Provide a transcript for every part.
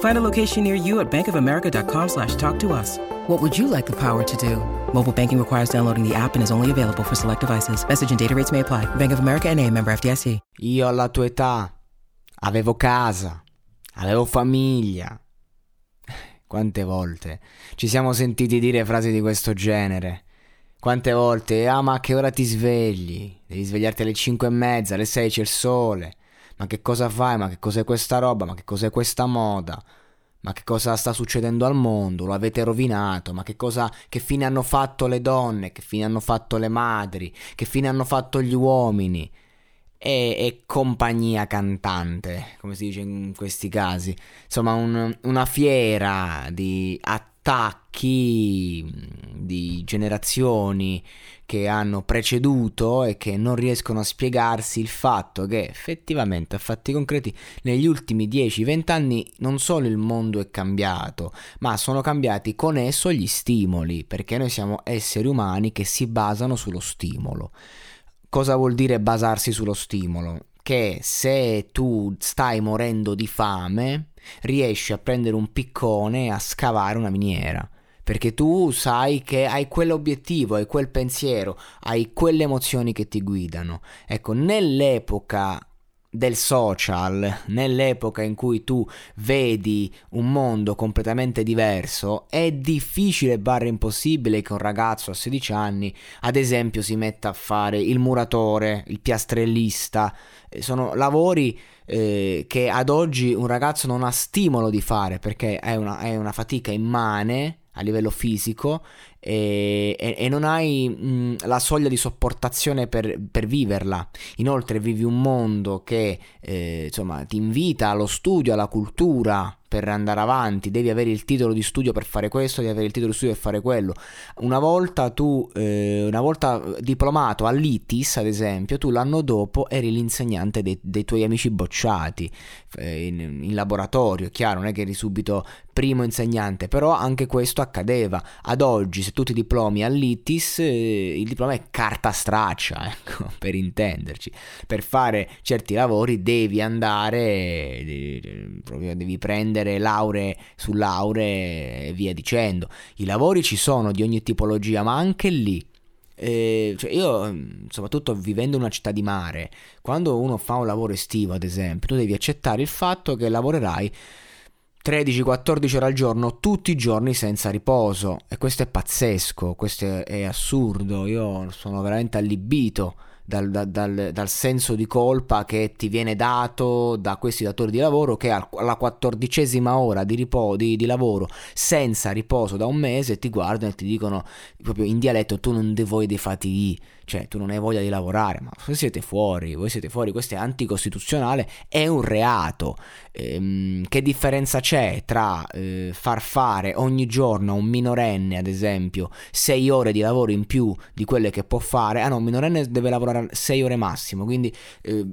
Find a location near you at bankofamerica.com slash talk to us. What would you like the power to do? Mobile banking requires downloading the app and is only available for select devices. Message and data rates may apply. Bank of America and a member FDIC. Io alla tua età avevo casa, avevo famiglia. Quante volte ci siamo sentiti dire frasi di questo genere? Quante volte, ah ma a che ora ti svegli? Devi svegliarti alle 5 e mezza, alle 6 c'è il sole. Ma che cosa fai? Ma che cos'è questa roba? Ma che cos'è questa moda? Ma che cosa sta succedendo al mondo? Lo avete rovinato? Ma che cosa che fine hanno fatto le donne? Che fine hanno fatto le madri? Che fine hanno fatto gli uomini? E, e compagnia cantante, come si dice in questi casi. Insomma, un, una fiera di attacchi di generazioni che hanno preceduto e che non riescono a spiegarsi il fatto che effettivamente a fatti concreti negli ultimi 10-20 anni non solo il mondo è cambiato, ma sono cambiati con esso gli stimoli, perché noi siamo esseri umani che si basano sullo stimolo. Cosa vuol dire basarsi sullo stimolo? Che se tu stai morendo di fame, riesci a prendere un piccone e a scavare una miniera perché tu sai che hai quell'obiettivo, hai quel pensiero, hai quelle emozioni che ti guidano. Ecco, nell'epoca del social, nell'epoca in cui tu vedi un mondo completamente diverso, è difficile barra impossibile che un ragazzo a 16 anni, ad esempio, si metta a fare il muratore, il piastrellista. Eh, sono lavori eh, che ad oggi un ragazzo non ha stimolo di fare perché è una, è una fatica immane a livello fisico e, e, e non hai mh, la soglia di sopportazione per, per, viverla. Inoltre vivi un mondo che eh, insomma, ti invita allo studio, alla cultura, per andare avanti, devi avere il titolo di studio per fare questo, devi avere il titolo di studio per fare quello. Una volta tu, eh, una volta diplomato all'ITIS, ad esempio, tu l'anno dopo eri l'insegnante dei, dei tuoi amici bocciati eh, in, in, laboratorio, chiaro, non è che eri subito primo insegnante, però anche questo accadeva. Ad oggi, se tu ti diplomi all'ITIS, eh, il diploma è carta straccia, ecco, per intenderci. Per fare certi lavori devi andare, devi, devi prendere prendere lauree su lauree e via dicendo. I lavori ci sono di ogni tipologia, ma anche lì. Eh, cioè io, soprattutto vivendo in una città di mare, quando uno fa un lavoro estivo, ad esempio, tu devi accettare il fatto che lavorerai 13-14 ore al giorno tutti i giorni senza riposo. E questo è pazzesco, questo è, è assurdo, io sono veramente allibito dal, dal, dal, senso di colpa che ti viene dato da questi datori di lavoro che alla quattordicesima ora di, ripo, di, di, lavoro senza riposo da un mese ti guardano e ti dicono proprio in dialetto tu non vuoi dei fatichi cioè tu non hai voglia di lavorare, ma voi siete fuori, voi siete fuori, questo è anticostituzionale, è un reato. Ehm, che differenza c'è tra eh, far fare ogni giorno a un minorenne, ad esempio, 6 ore di lavoro in più di quelle che può fare? Ah no, un minorenne deve lavorare 6 ore massimo, quindi eh,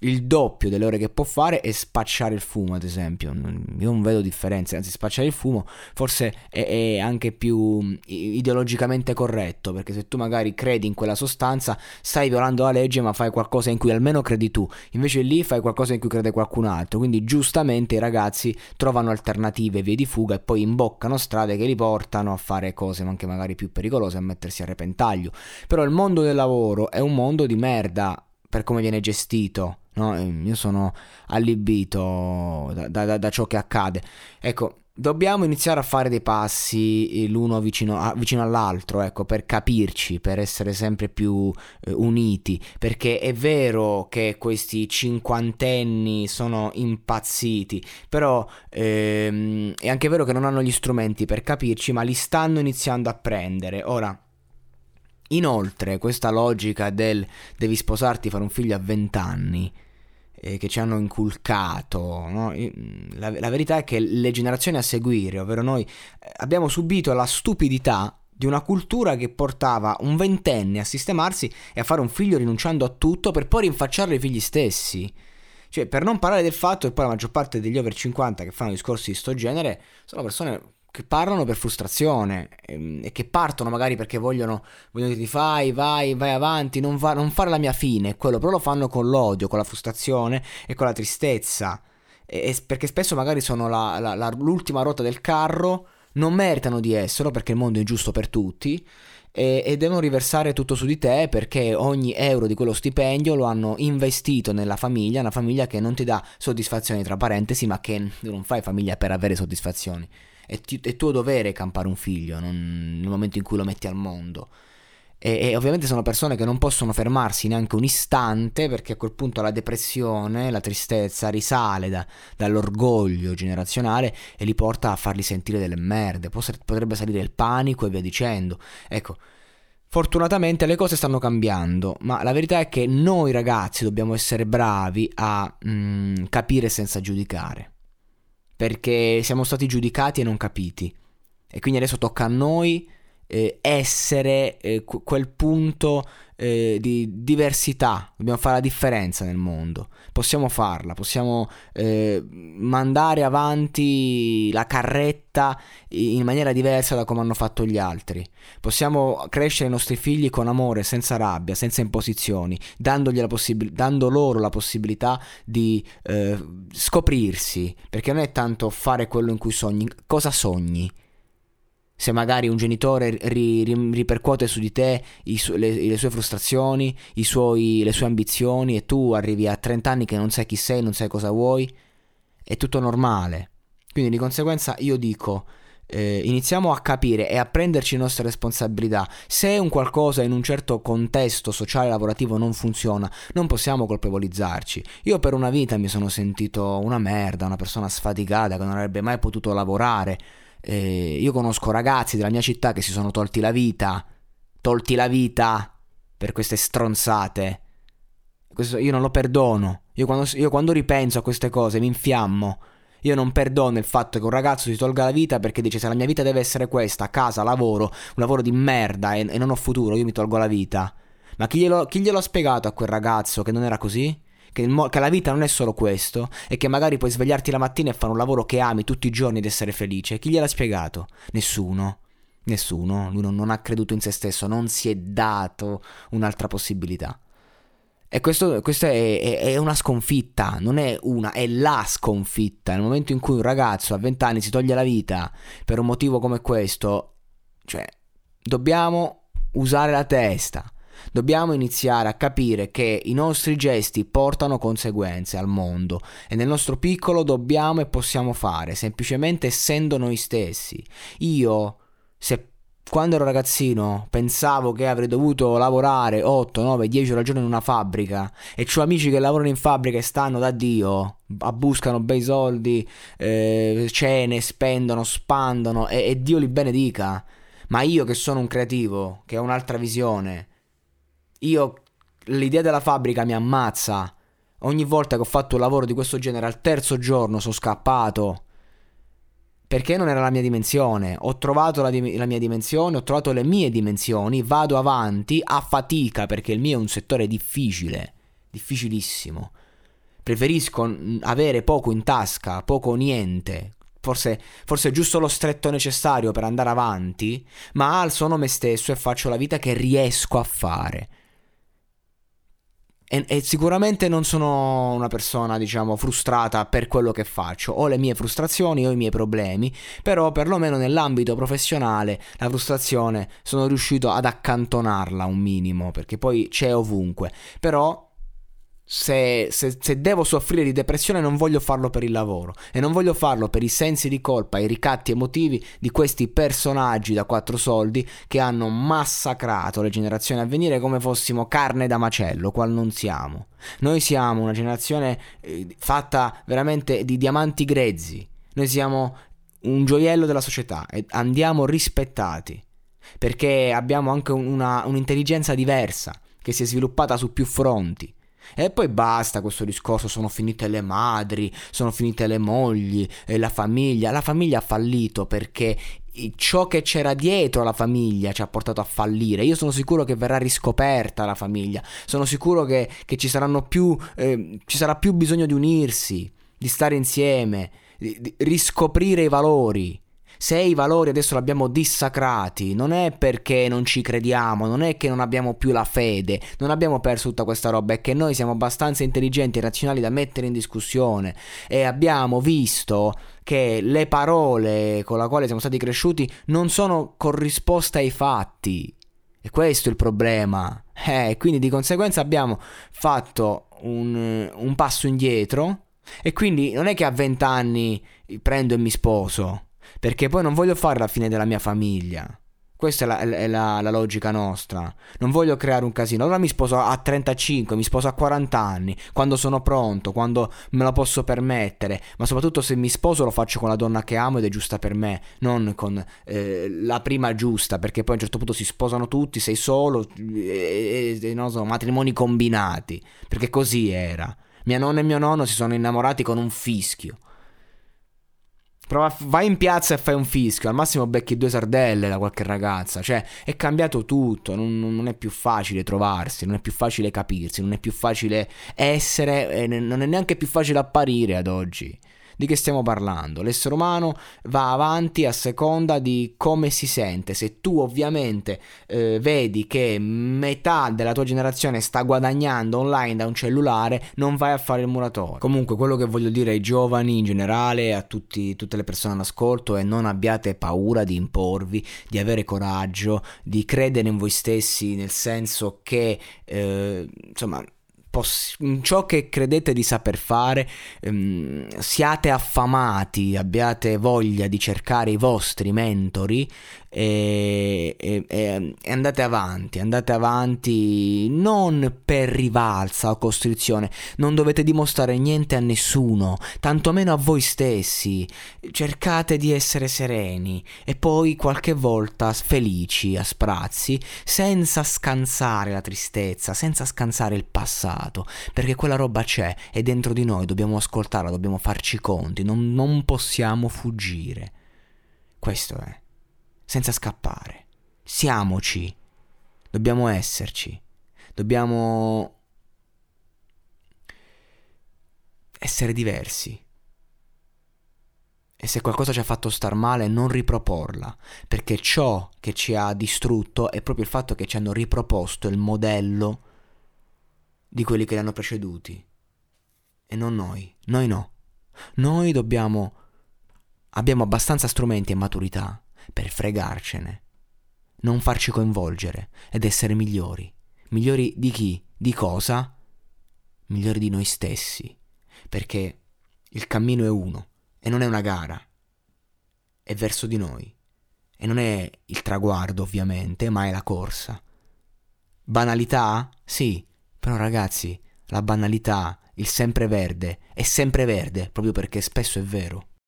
il doppio delle ore che può fare è spacciare il fumo, ad esempio. Io non vedo differenze, anzi spacciare il fumo forse è, è anche più ideologicamente corretto, perché se tu magari credi in quella sostanza stai violando la legge ma fai qualcosa in cui almeno credi tu, invece lì fai qualcosa in cui crede qualcun altro, quindi giustamente i ragazzi trovano alternative, vie di fuga e poi imboccano strade che li portano a fare cose anche magari più pericolose, a mettersi a repentaglio. Però il mondo del lavoro è un mondo di merda per come viene gestito. No? Io sono allibito da, da, da ciò che accade. Ecco, dobbiamo iniziare a fare dei passi eh, l'uno vicino, a, vicino all'altro, ecco, per capirci, per essere sempre più eh, uniti, perché è vero che questi cinquantenni sono impazziti, però ehm, è anche vero che non hanno gli strumenti per capirci, ma li stanno iniziando a prendere. Ora, Inoltre, questa logica del devi sposarti, fare un figlio a 20 anni, eh, che ci hanno inculcato, no? la, la, verità è che le generazioni a seguire, ovvero noi, eh, abbiamo subito la stupidità di una cultura che portava un ventenne a sistemarsi e a fare un figlio rinunciando a tutto per poi rinfacciarlo ai figli stessi. Cioè, per non parlare del fatto che poi la maggior parte degli over 50 che fanno discorsi di sto genere sono persone che parlano per frustrazione ehm, e, che partono magari perché vogliono, vogliono dirti fai, vai, vai avanti, non, va, non, fare la mia fine, quello però lo fanno con l'odio, con la frustrazione e con la tristezza, e, e perché spesso magari sono la, la, la, l'ultima ruota del carro, non meritano di esserlo perché il mondo è ingiusto per tutti e, e devono riversare tutto su di te perché ogni euro di quello stipendio lo hanno investito nella famiglia, una famiglia che non ti dà soddisfazioni tra parentesi, ma che non fai famiglia per avere soddisfazioni è, ti, è tuo dovere campare un figlio non, nel momento in cui lo metti al mondo. E, e, ovviamente sono persone che non possono fermarsi neanche un istante perché a quel punto la depressione, la tristezza risale da, dall'orgoglio generazionale e li porta a farli sentire delle merde. Potrebbe salire il panico e via dicendo. Ecco, fortunatamente le cose stanno cambiando, ma la verità è che noi ragazzi dobbiamo essere bravi a mm, capire senza giudicare perché siamo stati giudicati e non capiti. E quindi adesso tocca a noi eh, essere eh, quel punto eh, di diversità, dobbiamo fare la differenza nel mondo, possiamo farla, possiamo eh, mandare avanti la carretta in maniera diversa da come hanno fatto gli altri, possiamo crescere i nostri figli con amore, senza rabbia, senza imposizioni, possib- dando loro la possibilità di eh, scoprirsi, perché non è tanto fare quello in cui sogni, cosa sogni se magari un genitore ri, ri, ripercuote su di te su, le, le, sue frustrazioni, suoi, le sue ambizioni e tu arrivi a 30 anni che non sai chi sei, non sai cosa vuoi, è tutto normale. Quindi di conseguenza io dico, eh, iniziamo a capire e a prenderci le nostre responsabilità. Se un qualcosa in un certo contesto sociale lavorativo non funziona, non possiamo colpevolizzarci. Io per una vita mi sono sentito una merda, una persona sfaticata che non avrebbe mai potuto lavorare eh, io conosco ragazzi della mia città che si sono tolti la vita, tolti la vita per queste stronzate. Questo io non lo perdono. Io quando, io quando ripenso a queste cose mi infiammo. Io non perdono il fatto che un ragazzo si tolga la vita perché dice se la mia vita deve essere questa, casa, lavoro, un lavoro di merda e, e non ho futuro, io mi tolgo la vita. Ma chi glielo, chi glielo ha spiegato a quel ragazzo che non era così? Che, mo- che, la vita non è solo questo e che magari puoi svegliarti la mattina e fare un lavoro che ami tutti i giorni ed essere felice. Chi gliel'ha spiegato? Nessuno. Nessuno. Lui non, non ha creduto in se stesso, non si è dato un'altra possibilità. E questo, questa è, è, è, una sconfitta, non è una, è la sconfitta. Nel momento in cui un ragazzo a 20 anni si toglie la vita per un motivo come questo, cioè, dobbiamo usare la testa. Dobbiamo iniziare a capire che i nostri gesti portano conseguenze al mondo e nel nostro piccolo dobbiamo e possiamo fare, semplicemente essendo noi stessi. Io, se quando ero ragazzino pensavo che avrei dovuto lavorare 8, 9, 10 ore al giorno in una fabbrica e ho amici che lavorano in fabbrica e stanno da Dio, abbuscano bei soldi, eh, cene, spendono, spandono e, e Dio li benedica. Ma io che sono un creativo, che ho un'altra visione, io l'idea della fabbrica mi ammazza. Ogni volta che ho fatto un lavoro di questo genere, al terzo giorno sono scappato. Perché non era la mia dimensione. Ho trovato la, di- la, mia dimensione, ho trovato le mie dimensioni, vado avanti a fatica perché il mio è un settore difficile, difficilissimo. Preferisco avere poco in tasca, poco o niente, forse, forse giusto lo stretto necessario per andare avanti, ma sono me stesso e faccio la vita che riesco a fare. E, e, sicuramente non sono una persona, diciamo, frustrata per quello che faccio. Ho le mie frustrazioni, ho i miei problemi, però perlomeno nell'ambito professionale la frustrazione sono riuscito ad accantonarla un minimo, perché poi c'è ovunque. Però se, se, se, devo soffrire di depressione non voglio farlo per il lavoro e non voglio farlo per i sensi di colpa, i ricatti emotivi di questi personaggi da quattro soldi che hanno massacrato le generazioni a venire come fossimo carne da macello, qual non siamo. Noi siamo una generazione eh, fatta veramente di diamanti grezzi, noi siamo un gioiello della società e andiamo rispettati perché abbiamo anche una, un'intelligenza diversa che si è sviluppata su più fronti e poi basta questo discorso, sono finite le madri, sono finite le mogli, e la famiglia. La famiglia ha fallito perché ciò che c'era dietro la famiglia ci ha portato a fallire. Io sono sicuro che verrà riscoperta la famiglia. Sono sicuro che, che ci, più, eh, ci sarà più bisogno di unirsi, di stare insieme, di, di riscoprire i valori. Se i valori adesso li abbiamo dissacrati, non è perché non ci crediamo, non è che non abbiamo più la fede, non abbiamo perso tutta questa roba, è che noi siamo abbastanza intelligenti e razionali da mettere in discussione e abbiamo visto che le parole con le quali siamo stati cresciuti non sono corrisposte ai fatti. E questo è il problema. Eh, quindi di conseguenza abbiamo fatto un, un passo indietro e quindi non è che a vent'anni prendo e mi sposo perché poi non voglio fare la fine della mia famiglia. Questa è, la, è la, la, logica nostra. Non voglio creare un casino. Allora mi sposo a 35, mi sposo a 40 anni, quando sono pronto, quando me lo posso permettere. Ma soprattutto se mi sposo lo faccio con la donna che amo ed è giusta per me, non con eh, la prima giusta, perché poi a un certo punto si sposano tutti, sei solo, e, e, non so, matrimoni combinati. Perché così era. Mia nonna e mio nonno si sono innamorati con un fischio. Prova, vai in piazza e fai un fischio, al massimo becchi due sardelle da qualche ragazza, cioè è cambiato tutto, non, non, è più facile trovarsi, non è più facile capirsi, non è più facile essere, non è neanche più facile apparire ad oggi. Di che stiamo parlando? L'essere umano va avanti a seconda di come si sente. Se tu ovviamente eh, vedi che metà della tua generazione sta guadagnando online da un cellulare, non vai a fare il muratore. Comunque quello che voglio dire ai giovani in generale, a tutti, tutte le persone all'ascolto è non abbiate paura di imporvi, di avere coraggio, di credere in voi stessi, nel senso che eh, insomma poss- in ciò che credete di saper fare, ehm, siate affamati, abbiate voglia di cercare i vostri mentori e, e, e, andate avanti, andate avanti non per rivalsa o costrizione, non dovete dimostrare niente a nessuno, tantomeno a voi stessi, cercate di essere sereni e poi qualche volta felici a sprazzi, senza scansare la tristezza, senza scansare il passato, perché quella roba c'è e dentro di noi dobbiamo ascoltarla, dobbiamo farci conti, non, non possiamo fuggire. Questo è senza scappare. Siamoci. Dobbiamo esserci. Dobbiamo essere diversi. E se qualcosa ci ha fatto star male, non riproporla, perché ciò che ci ha distrutto è proprio il fatto che ci hanno riproposto il modello di quelli che li hanno preceduti. E non noi, noi no. Noi dobbiamo... abbiamo abbastanza strumenti e maturità per fregarcene, non farci coinvolgere ed essere migliori. Migliori di chi? Di cosa? Migliori di noi stessi, perché il cammino è uno e non è una gara, è verso di noi. E non è il traguardo, ovviamente, ma è la corsa. Banalità? Sì, però ragazzi, la banalità, il sempreverde, è sempreverde proprio perché spesso è vero.